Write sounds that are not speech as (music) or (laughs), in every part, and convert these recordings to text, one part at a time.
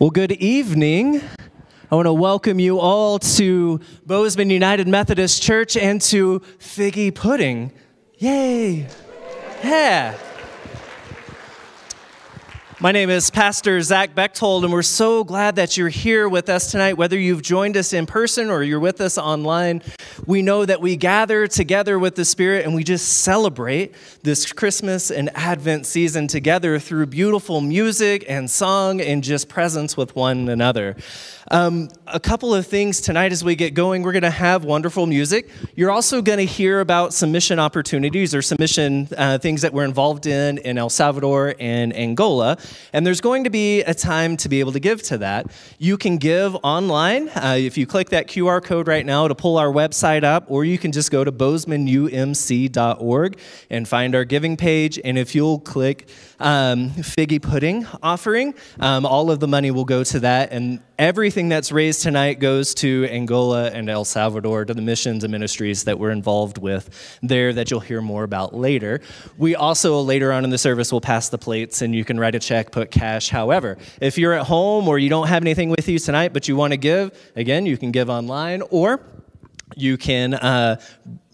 Well, good evening. I want to welcome you all to Bozeman United Methodist Church and to Figgy Pudding. Yay! Yeah. My name is Pastor Zach Bechtold, and we're so glad that you're here with us tonight. Whether you've joined us in person or you're with us online, we know that we gather together with the Spirit and we just celebrate this Christmas and Advent season together through beautiful music and song and just presence with one another. Um, a couple of things tonight as we get going. We're going to have wonderful music. You're also going to hear about some mission opportunities or some mission uh, things that we're involved in in El Salvador and Angola. And there's going to be a time to be able to give to that. You can give online uh, if you click that QR code right now to pull our website up, or you can just go to bozemanumc.org and find our giving page. And if you'll click um, figgy pudding offering. Um, all of the money will go to that, and everything that's raised tonight goes to Angola and El Salvador, to the missions and ministries that we're involved with there that you'll hear more about later. We also, later on in the service, will pass the plates and you can write a check, put cash. However, if you're at home or you don't have anything with you tonight, but you want to give, again, you can give online or you can uh,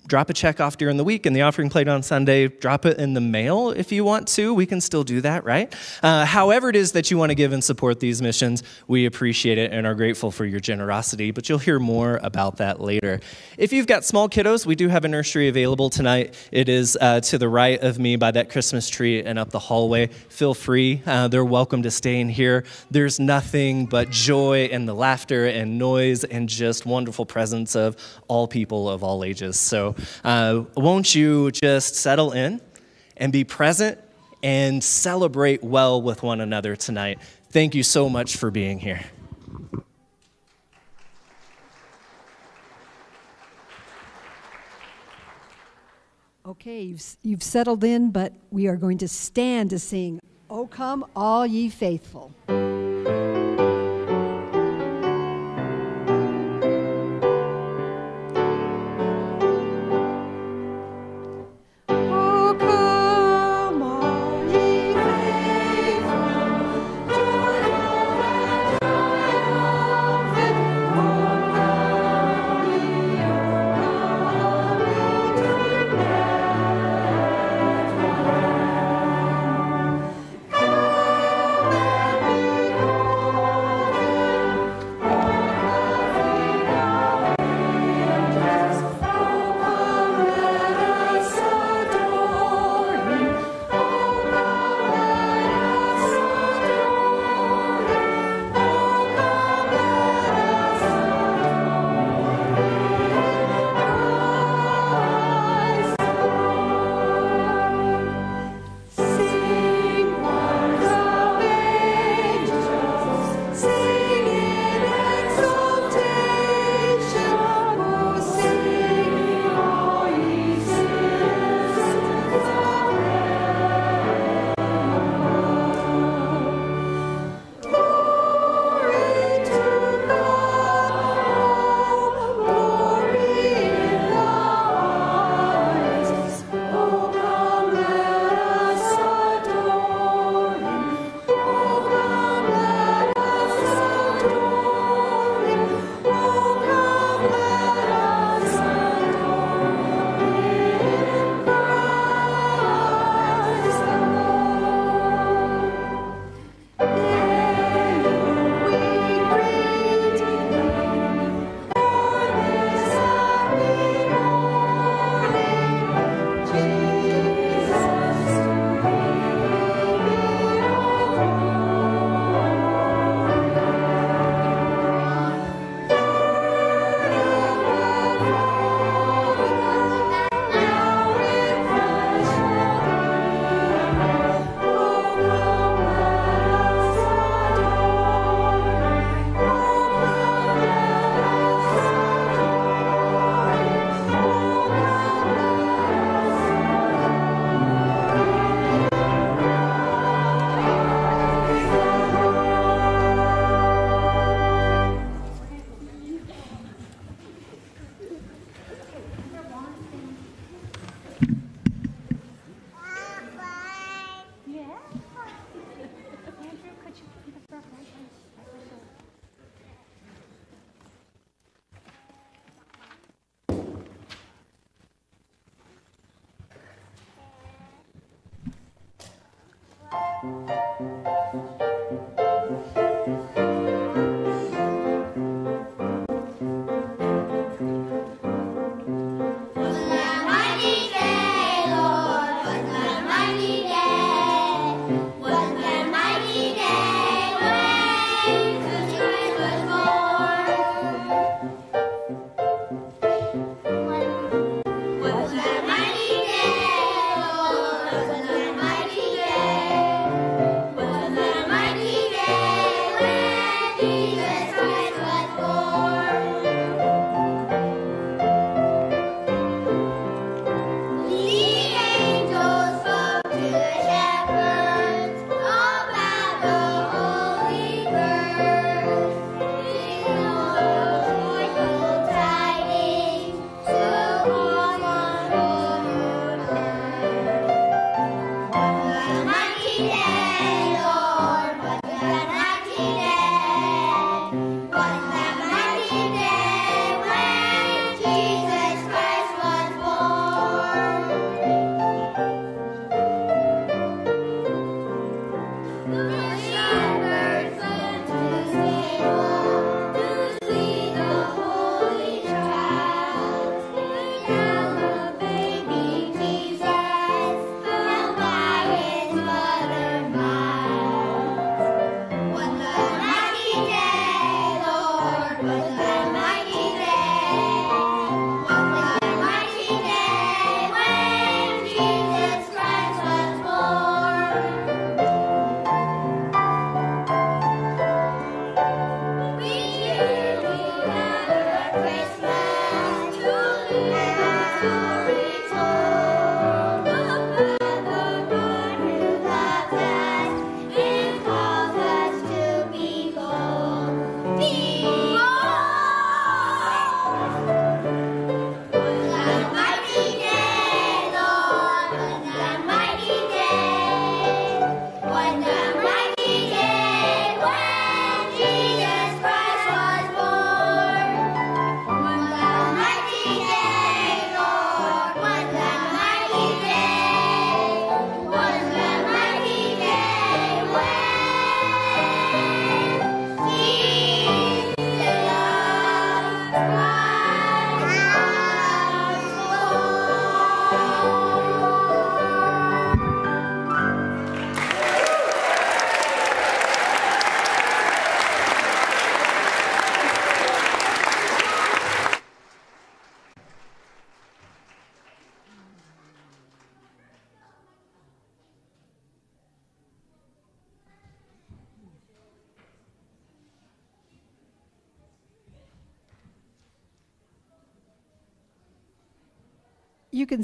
drop a check off during the week and the offering plate on Sunday, drop it in the mail if you want to. We can still do that, right? Uh, however, it is that you want to give and support these missions, we appreciate it and are grateful for your generosity, but you'll hear more about that later. If you've got small kiddos, we do have a nursery available tonight. It is uh, to the right of me by that Christmas tree and up the hallway. Feel free, uh, they're welcome to stay in here. There's nothing but joy and the laughter and noise and just wonderful presence of all people of all ages. So, uh, won't you just settle in and be present and celebrate well with one another tonight? Thank you so much for being here. Okay, you've, you've settled in, but we are going to stand to sing, O come, all ye faithful.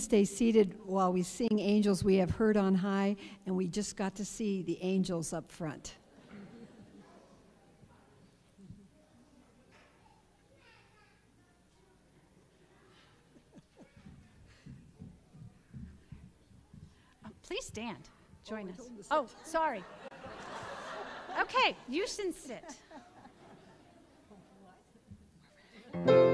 Stay seated while we sing Angels We Have Heard on High, and we just got to see the angels up front. Uh, (laughs) please stand. Join us. Oh, sorry. Okay, you should sit. (laughs)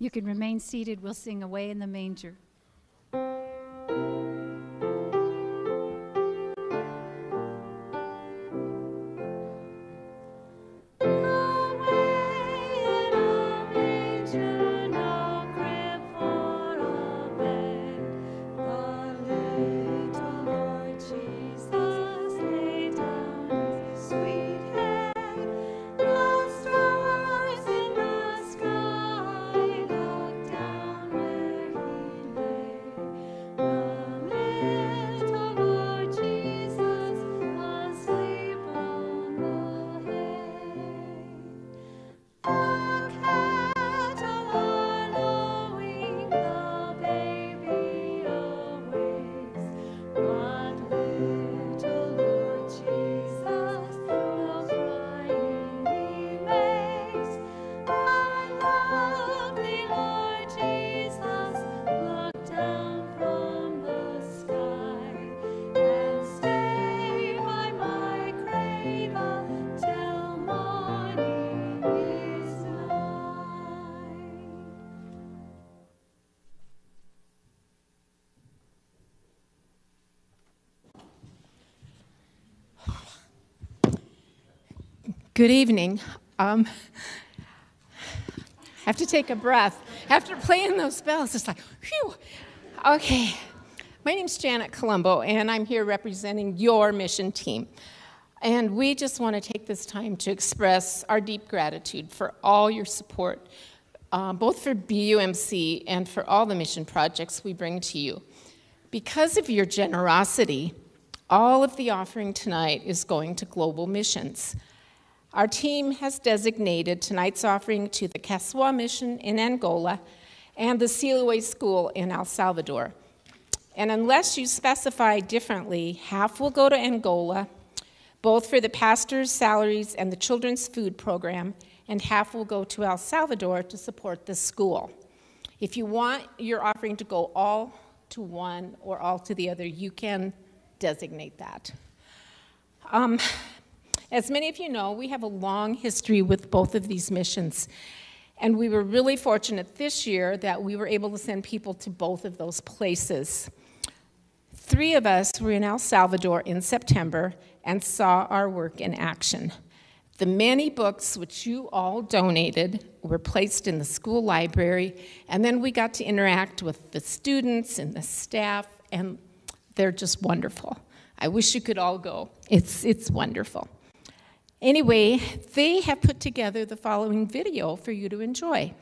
You can remain seated. We'll sing Away in the Manger. Good evening. Um, I have to take a breath. After playing those bells, it's like, whew. Okay. My name's Janet Colombo, and I'm here representing your mission team. And we just want to take this time to express our deep gratitude for all your support, uh, both for BUMC and for all the mission projects we bring to you. Because of your generosity, all of the offering tonight is going to global missions. Our team has designated tonight's offering to the Quessua Mission in Angola and the Siloé School in El Salvador. And unless you specify differently, half will go to Angola, both for the pastor's salaries and the children's food program, and half will go to El Salvador to support the school. If you want your offering to go all to one or all to the other, you can designate that. Um, as many of you know, we have a long history with both of these missions. And we were really fortunate this year that we were able to send people to both of those places. Three of us were in El Salvador in September and saw our work in action. The many books which you all donated were placed in the school library, and then we got to interact with the students and the staff, and they're just wonderful. I wish you could all go. It's, it's wonderful. Anyway, they have put together the following video for you to enjoy.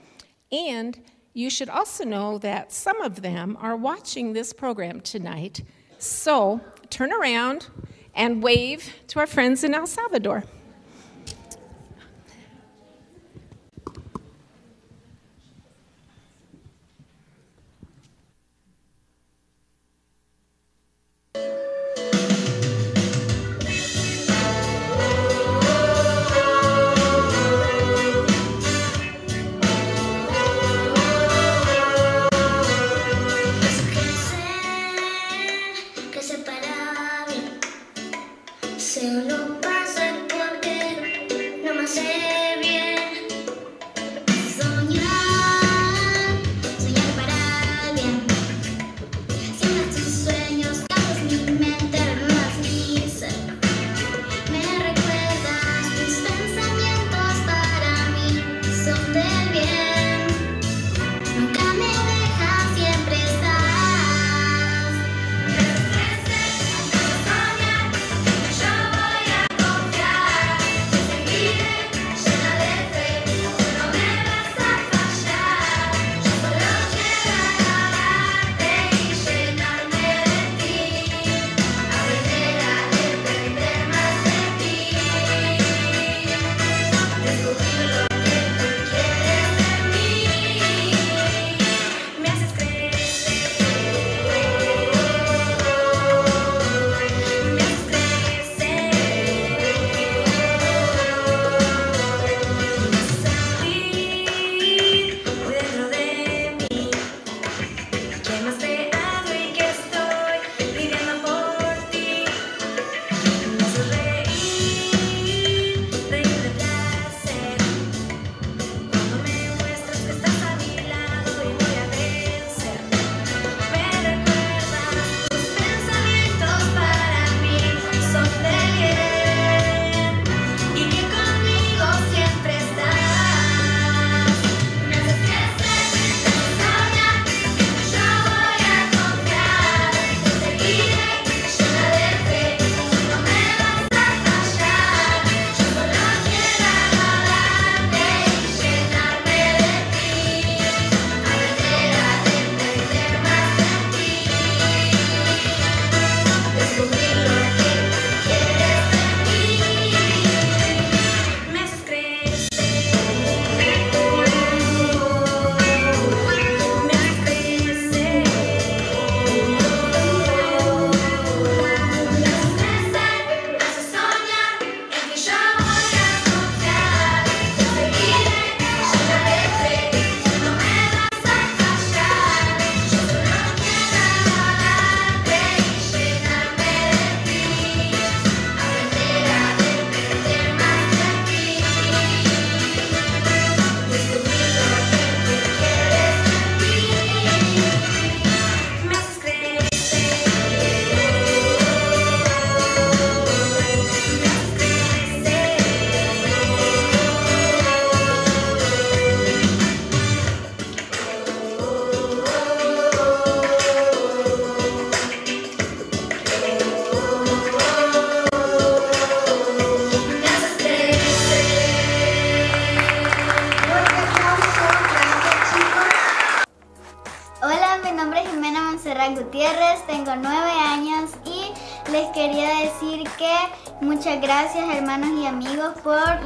And you should also know that some of them are watching this program tonight. So turn around and wave to our friends in El Salvador.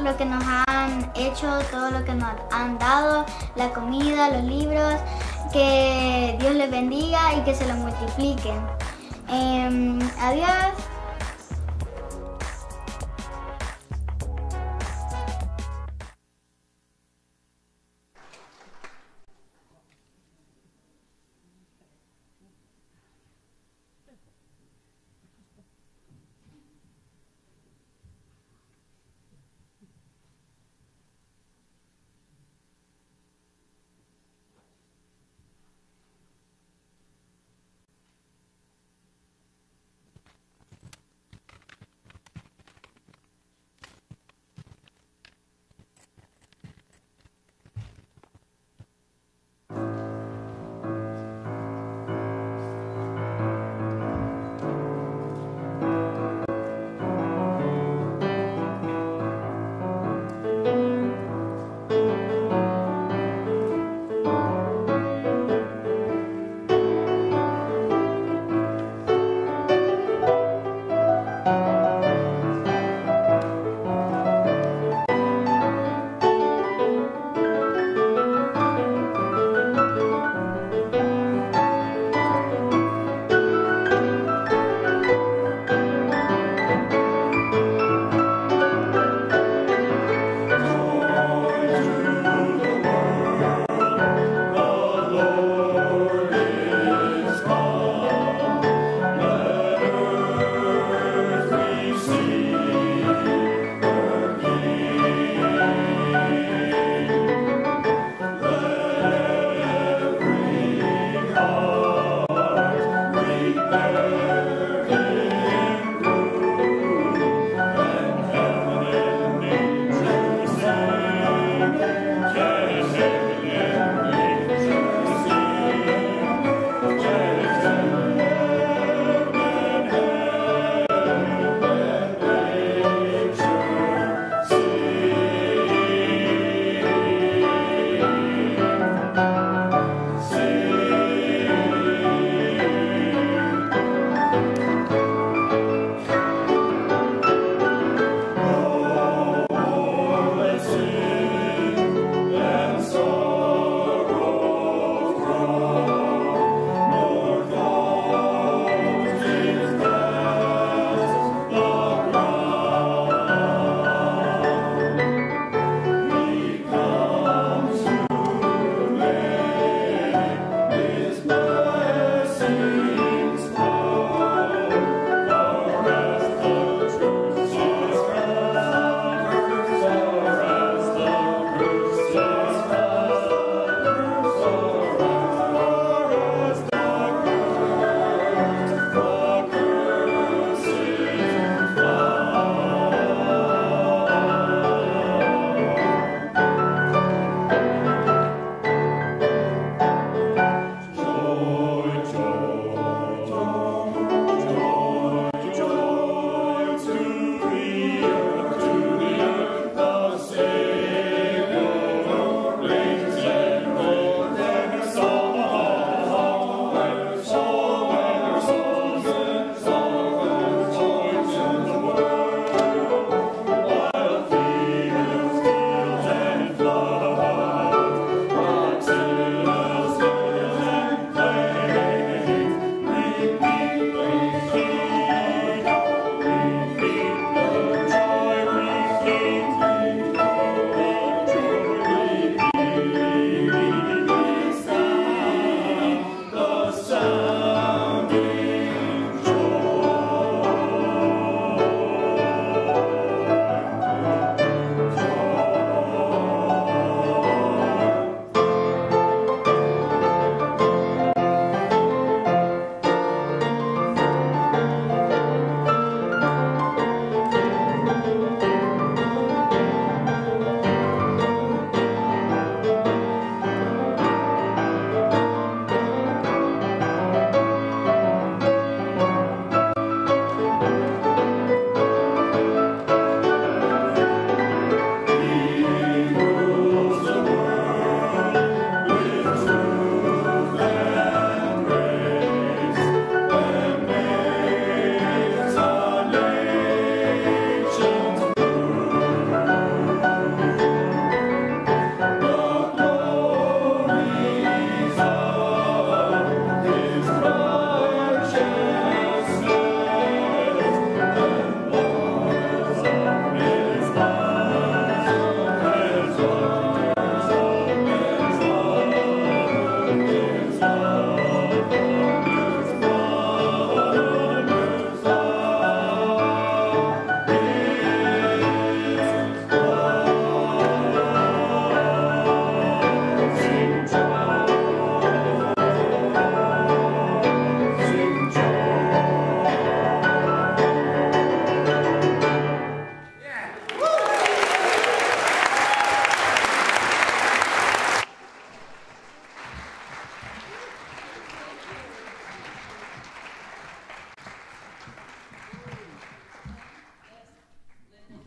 Lo que nos han hecho, todo lo que nos han dado, la comida, los libros, que Dios les bendiga y que se los multipliquen. Em, adiós.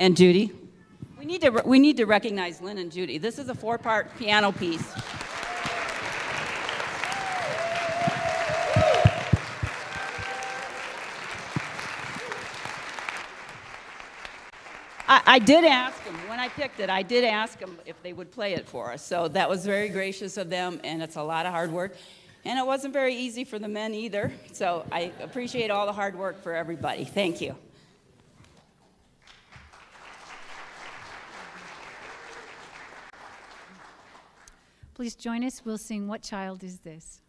And Judy. We need to, we need to recognize Lynn and Judy. This is a four-part piano piece. I did ask them, when I picked it, I did ask them if they would play it for us. So that was very gracious of them, and it's a lot of hard work. And it wasn't very easy for the men either. So I appreciate all the hard work for everybody. Thank you. Please join us. We'll sing What Child Is This?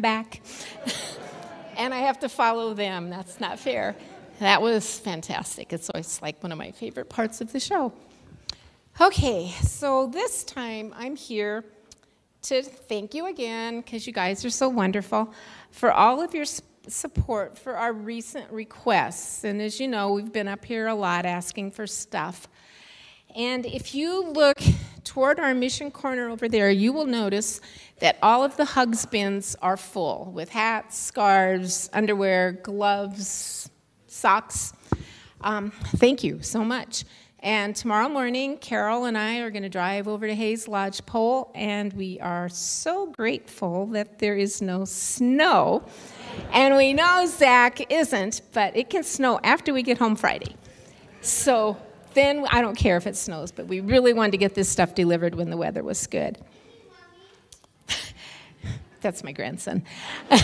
Back. (laughs) and I have to follow them. That's not fair. That was fantastic. It's always like one of my favorite parts of the show. Okay, so this time I'm here to thank you again because you guys are so wonderful for all of your support for our recent requests. And as you know, we've been up here a lot asking for stuff. And if you look toward our mission corner over there, you will notice that all of the hugs bins are full with hats, scarves, underwear, gloves, socks. Um, thank you so much. And tomorrow morning, Carol and I are going to drive over to Hays Lodge Pole, and we are so grateful that there is no snow. And we know Zach isn't, but it can snow after we get home Friday. So then I don't care if it snows, but we really wanted to get this stuff delivered when the weather was good. (laughs) That's my grandson. (laughs)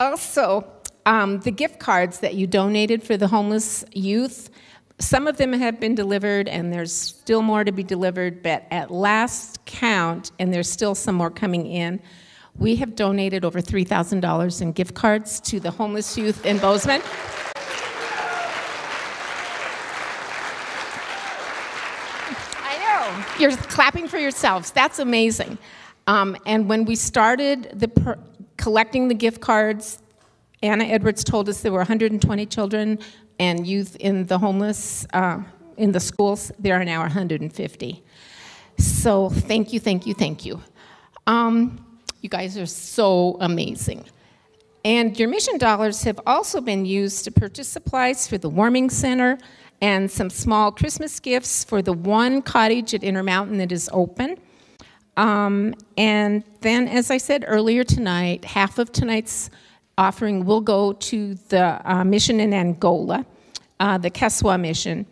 also, um, the gift cards that you donated for the homeless youth, some of them have been delivered, and there's still more to be delivered, but at last count, and there's still some more coming in, we have donated over $3,000 in gift cards to the homeless youth in Bozeman. I know. You're clapping for yourselves. That's amazing. Um, and when we started the per- collecting the gift cards, Anna Edwards told us there were 120 children and youth in the homeless uh, in the schools. There are now 150. So thank you, thank you, thank you. Um, you guys are so amazing. And your mission dollars have also been used to purchase supplies for the warming center and some small Christmas gifts for the one cottage at Intermountain that is open. Um, and then, as I said earlier tonight, half of tonight's offering will go to the uh, mission in Angola, uh, the Quessua mission.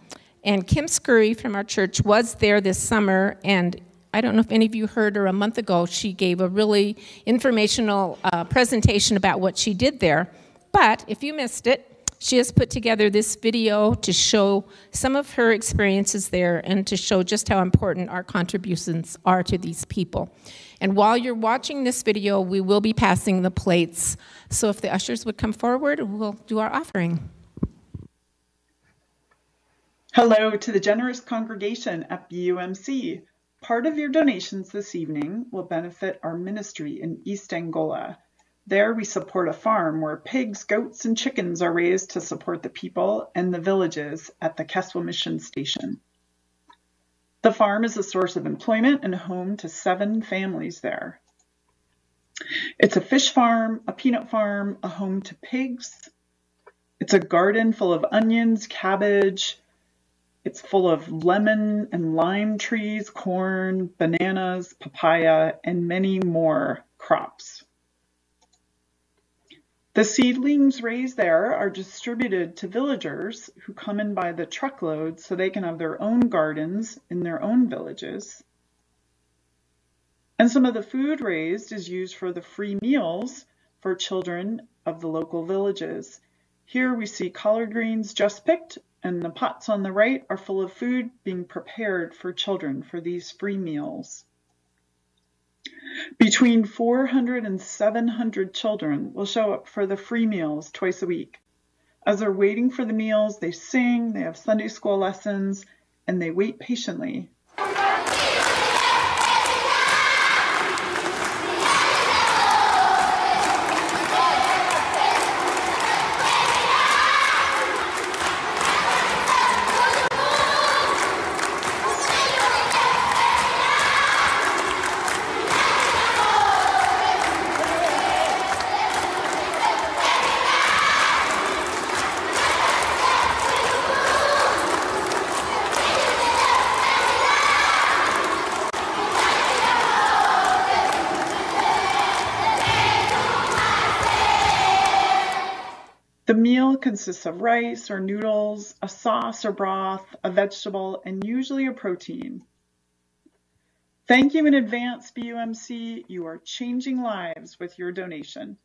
And Kim Scurry from our church was there this summer, and I don't know if any of you heard her a month ago. She gave a really informational uh, presentation about what she did there. But if you missed it, she has put together this video to show some of her experiences there and to show just how important our contributions are to these people. And while you're watching this video, we will be passing the plates. So if the ushers would come forward, we'll do our offering. Hello to the generous congregation at BUMC. Part of your donations this evening will benefit our ministry in East Angola. There we support a farm where pigs, goats, and chickens are raised to support the people and the villages at the Quessua Mission Station. The farm is a source of employment and home to seven families there. It's a fish farm, a peanut farm, a home to pigs. It's a garden full of onions, cabbage, it's full of lemon and lime trees, corn, bananas, papaya, and many more crops. The seedlings raised there are distributed to villagers who come in by the truckload so they can have their own gardens in their own villages. And some of the food raised is used for the free meals for children of the local villages. Here we see collard greens just picked and the pots on the right are full of food being prepared for children for these free meals. Between 400 and 700 children will show up for the free meals twice a week. As they're waiting for the meals, they sing, they have Sunday school lessons, and they wait patiently. The meal consists of rice or noodles, a sauce or broth, a vegetable, and usually a protein. Thank you in advance, BUMC. You are changing lives with your donation.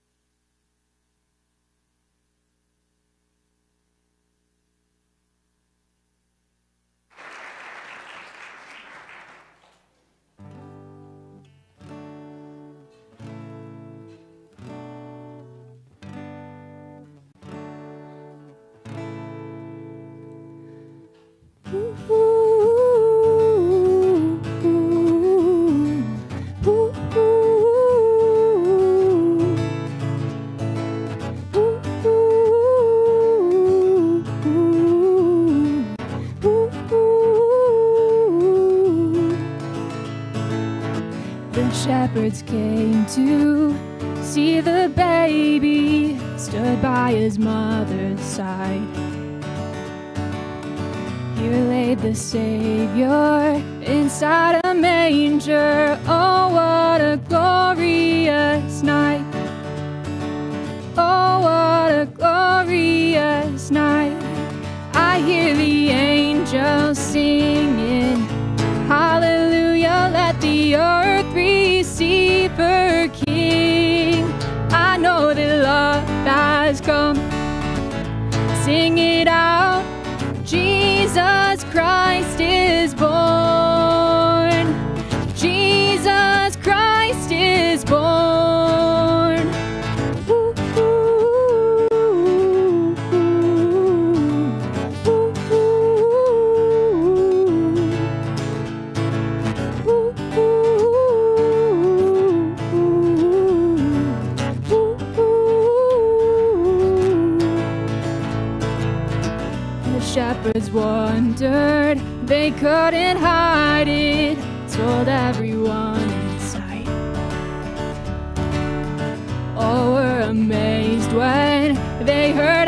stood by his mother's side. Here laid the Savior inside a manger. Oh, what a glorious night! Oh, what a glorious night! I hear the angels sing. sing it out. Jesus Christ. couldn't hide it, told everyone in sight. All were amazed when they heard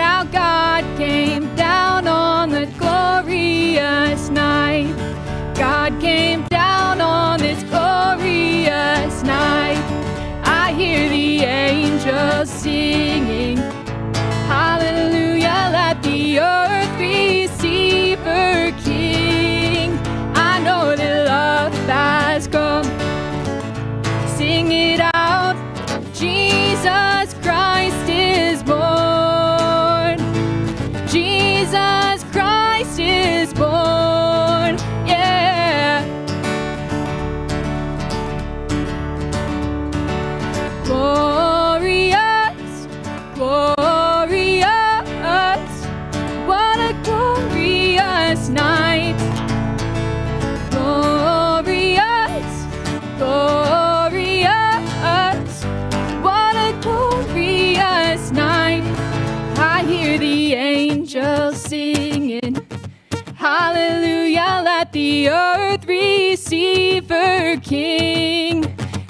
let the earth receive her King.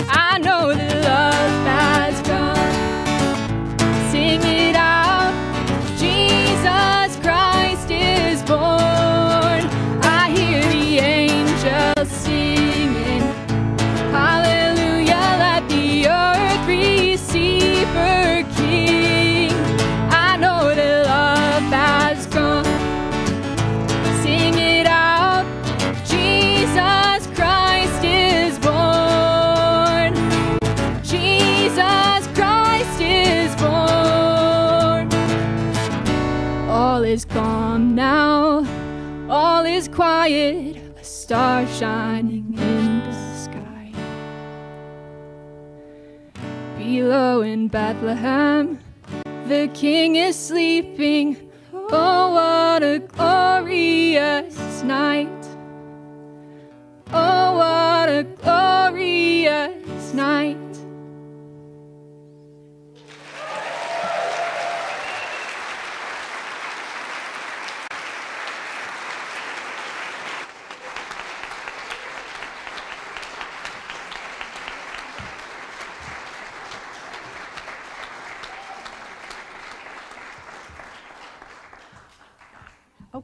I know that love. shining in the sky. Below in Bethlehem, the king is sleeping. Oh, what a glorious night! Oh, what a glorious night!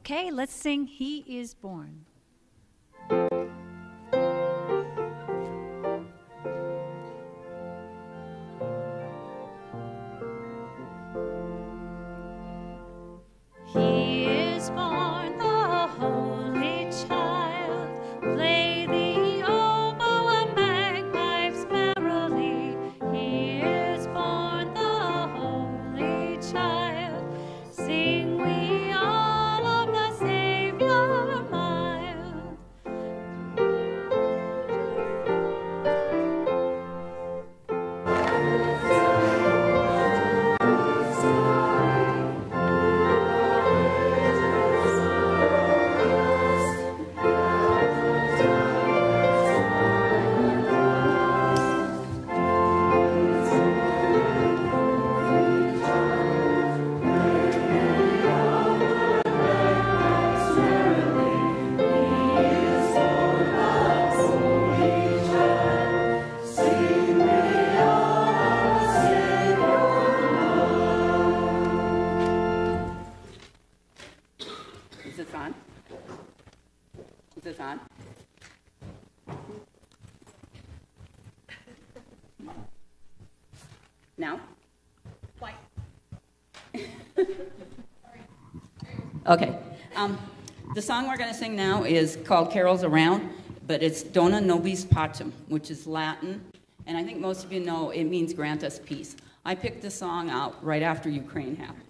Okay, let's sing He is Born. On? Now? (laughs) Okay. Um, the song we're going to sing now is called Carols Around, but it's Dona Nobis Pacem, which is Latin, and I think most of you know it means grant us peace. I picked this song out right after Ukraine happened.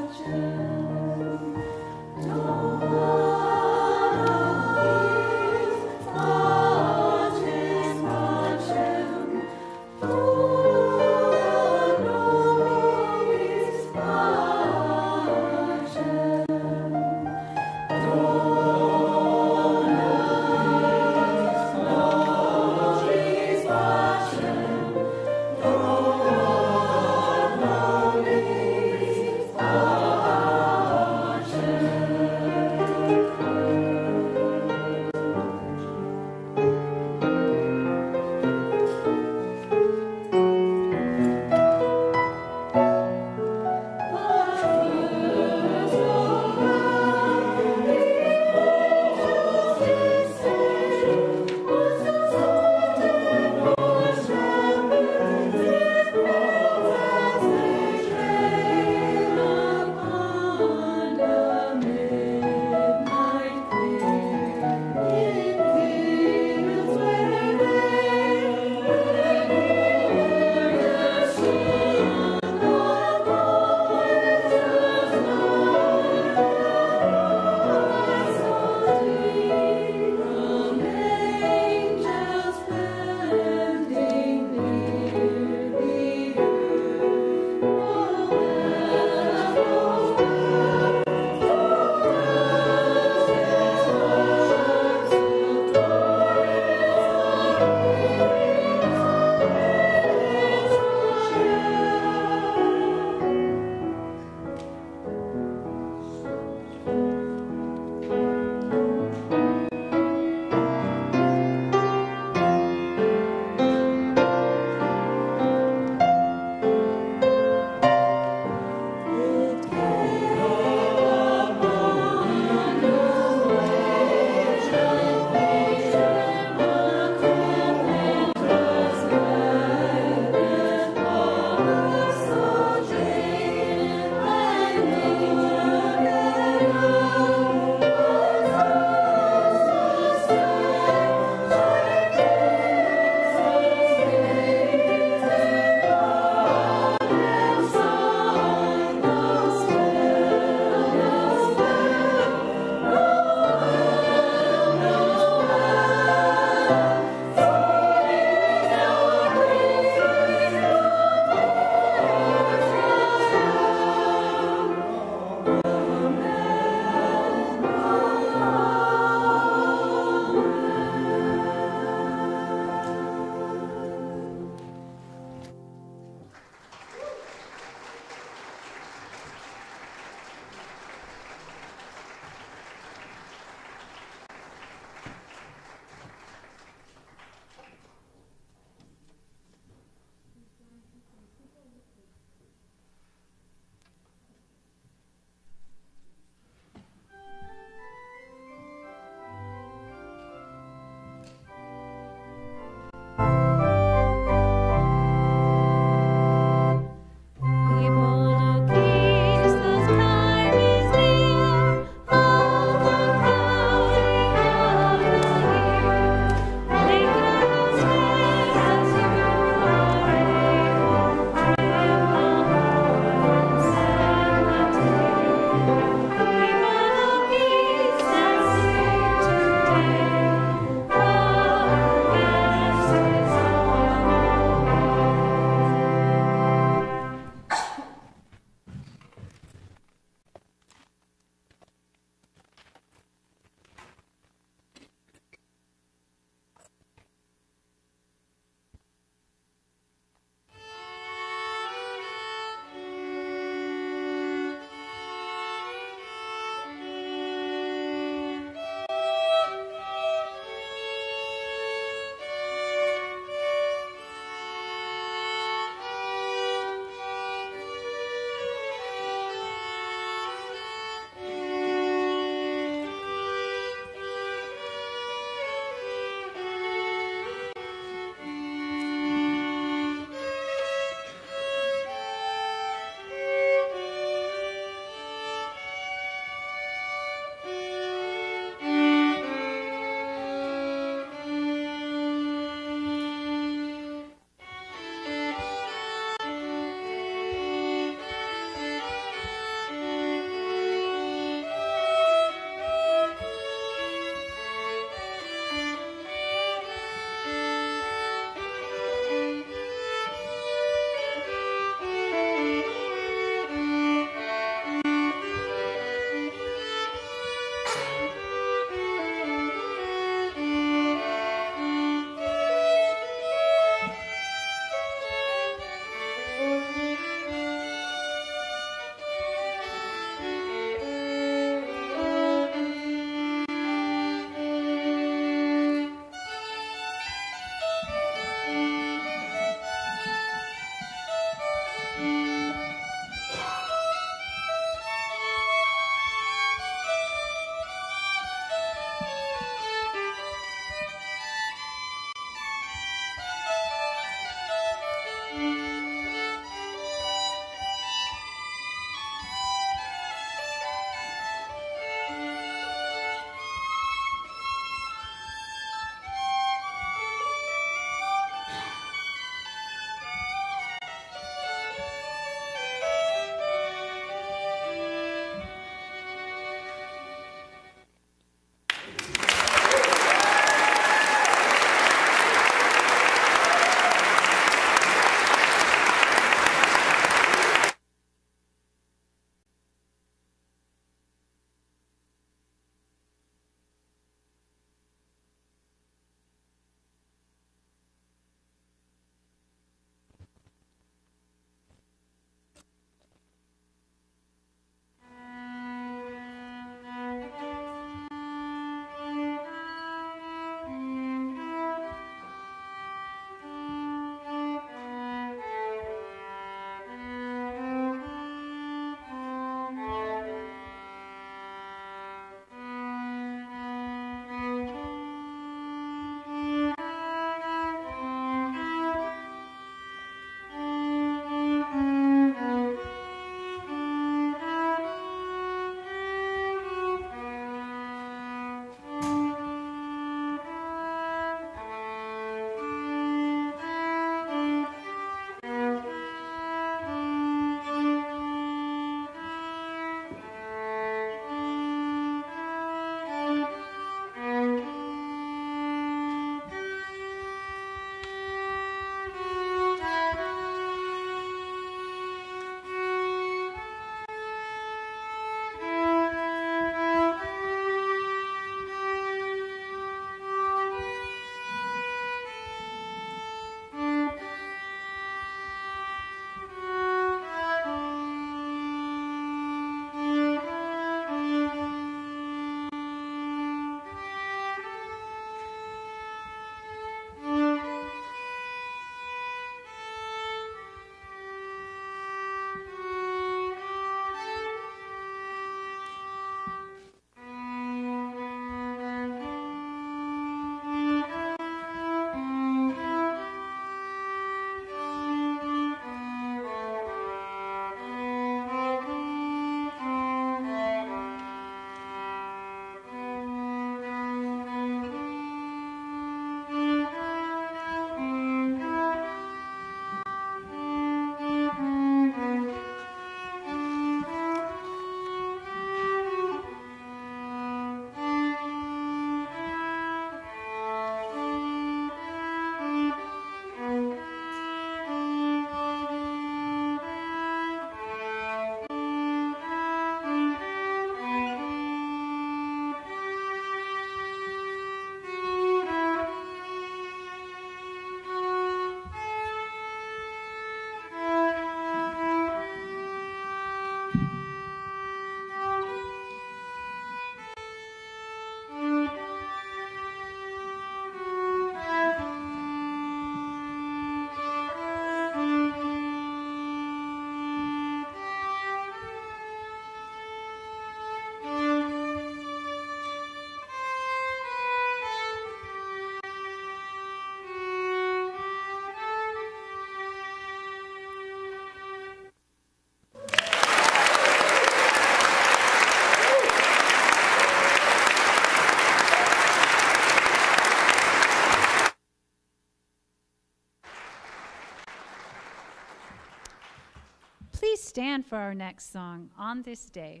stand for our next song, On This Day.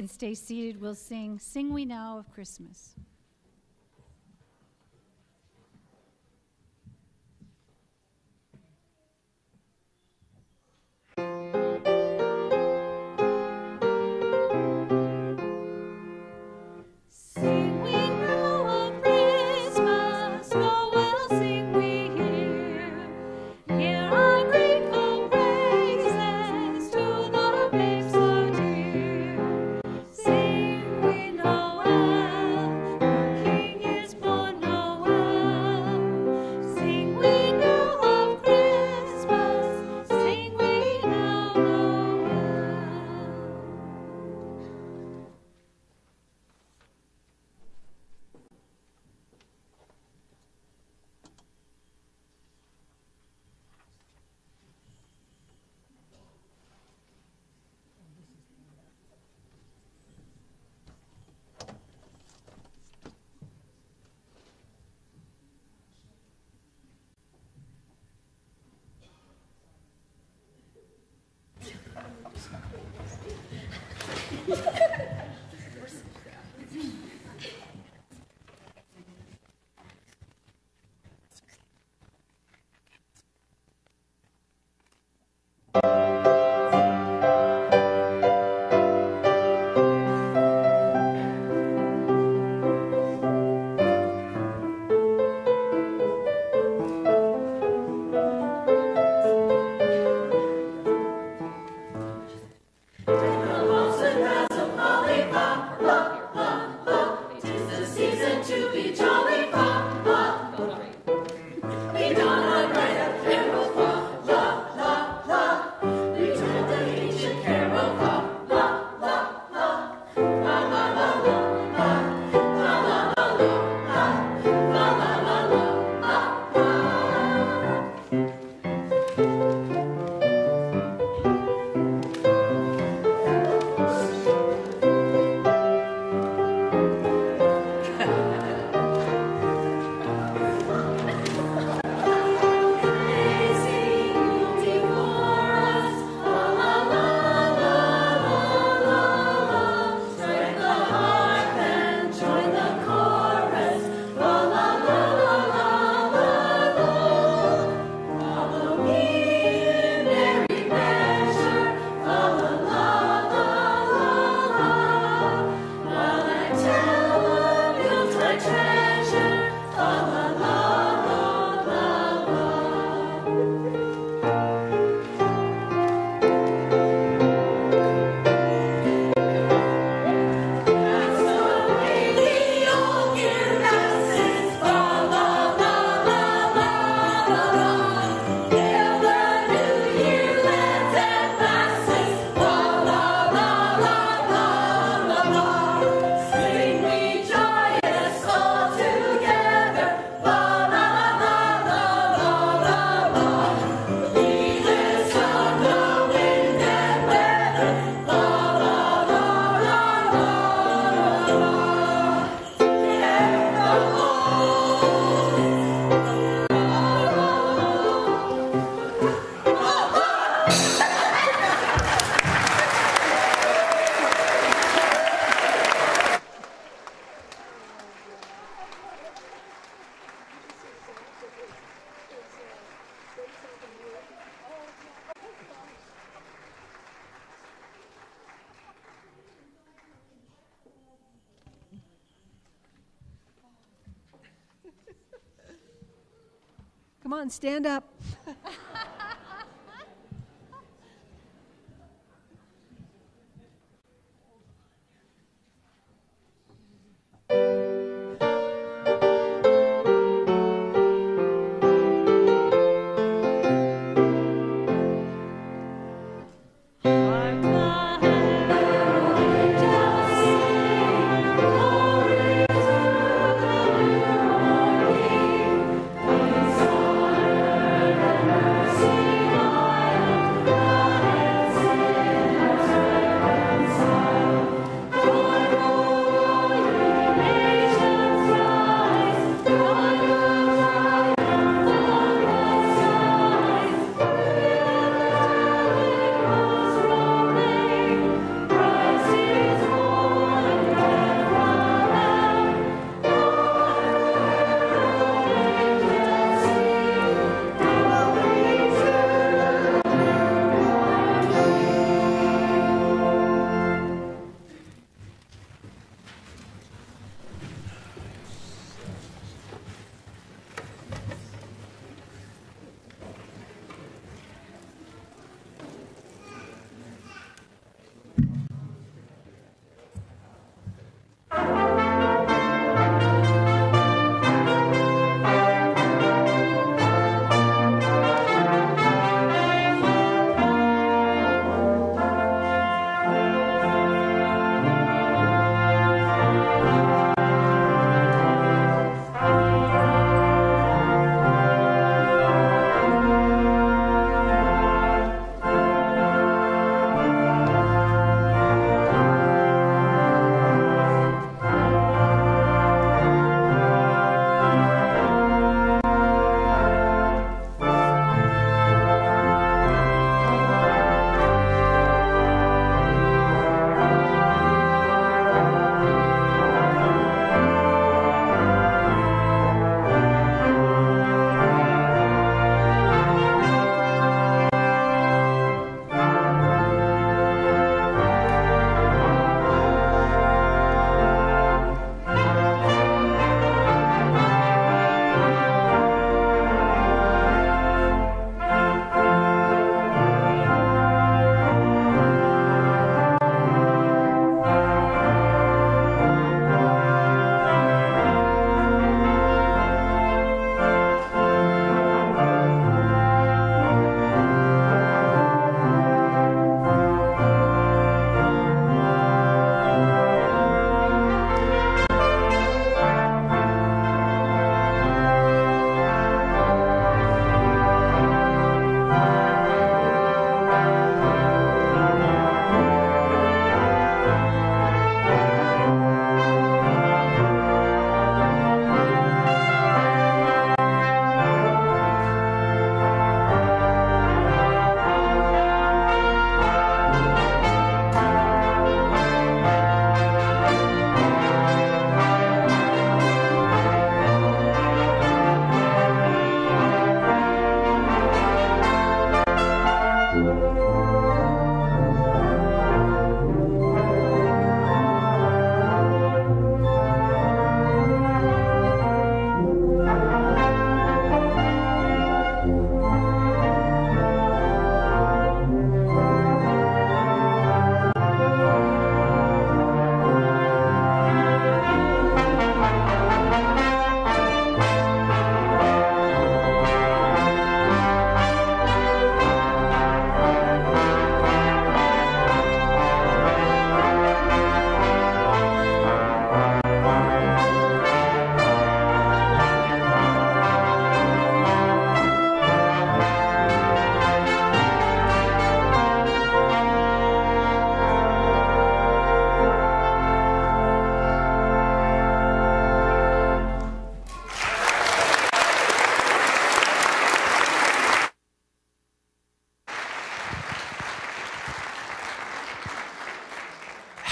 can stay seated, we'll sing Sing We Now of Christmas. Stand up.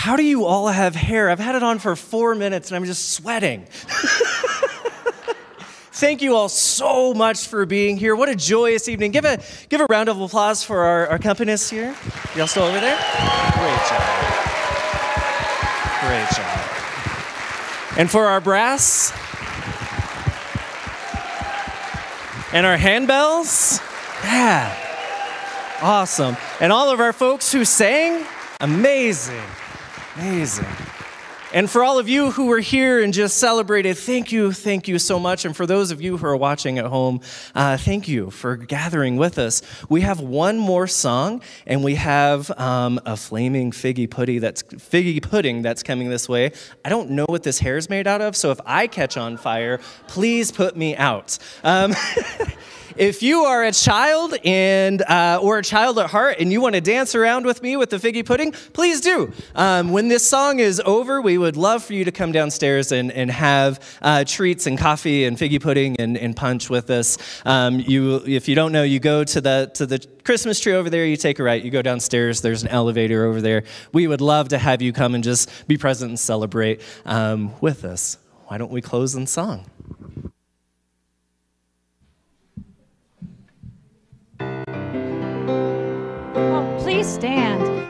How do you all have hair? I've had it on for four minutes and I'm just sweating. (laughs) Thank you all so much for being here. What a joyous evening. Give a, give a round of applause for our, our accompanists here. Y'all still over there? Great job. Great job. And for our brass, And our handbells? Yeah. Awesome. And all of our folks who sang? Amazing. Amazing. And for all of you who were here and just celebrated, thank you, thank you so much. And for those of you who are watching at home, uh, thank you for gathering with us. We have one more song, and we have um, a flaming figgy pudding that's figgy pudding that's coming this way. I don't know what this hair is made out of, so if I catch on fire, please put me out. Um, (laughs) If you are a child and uh, or a child at heart and you want to dance around with me with the figgy pudding, please do. Um, when this song is over, we would love for you to come downstairs and, and have uh, treats and coffee and figgy pudding and, and punch with us. Um, you, if you don't know, you go to the to the Christmas tree over there. You take a right. You go downstairs. There's an elevator over there. We would love to have you come and just be present and celebrate um, with us. Why don't we close in song? Please stand.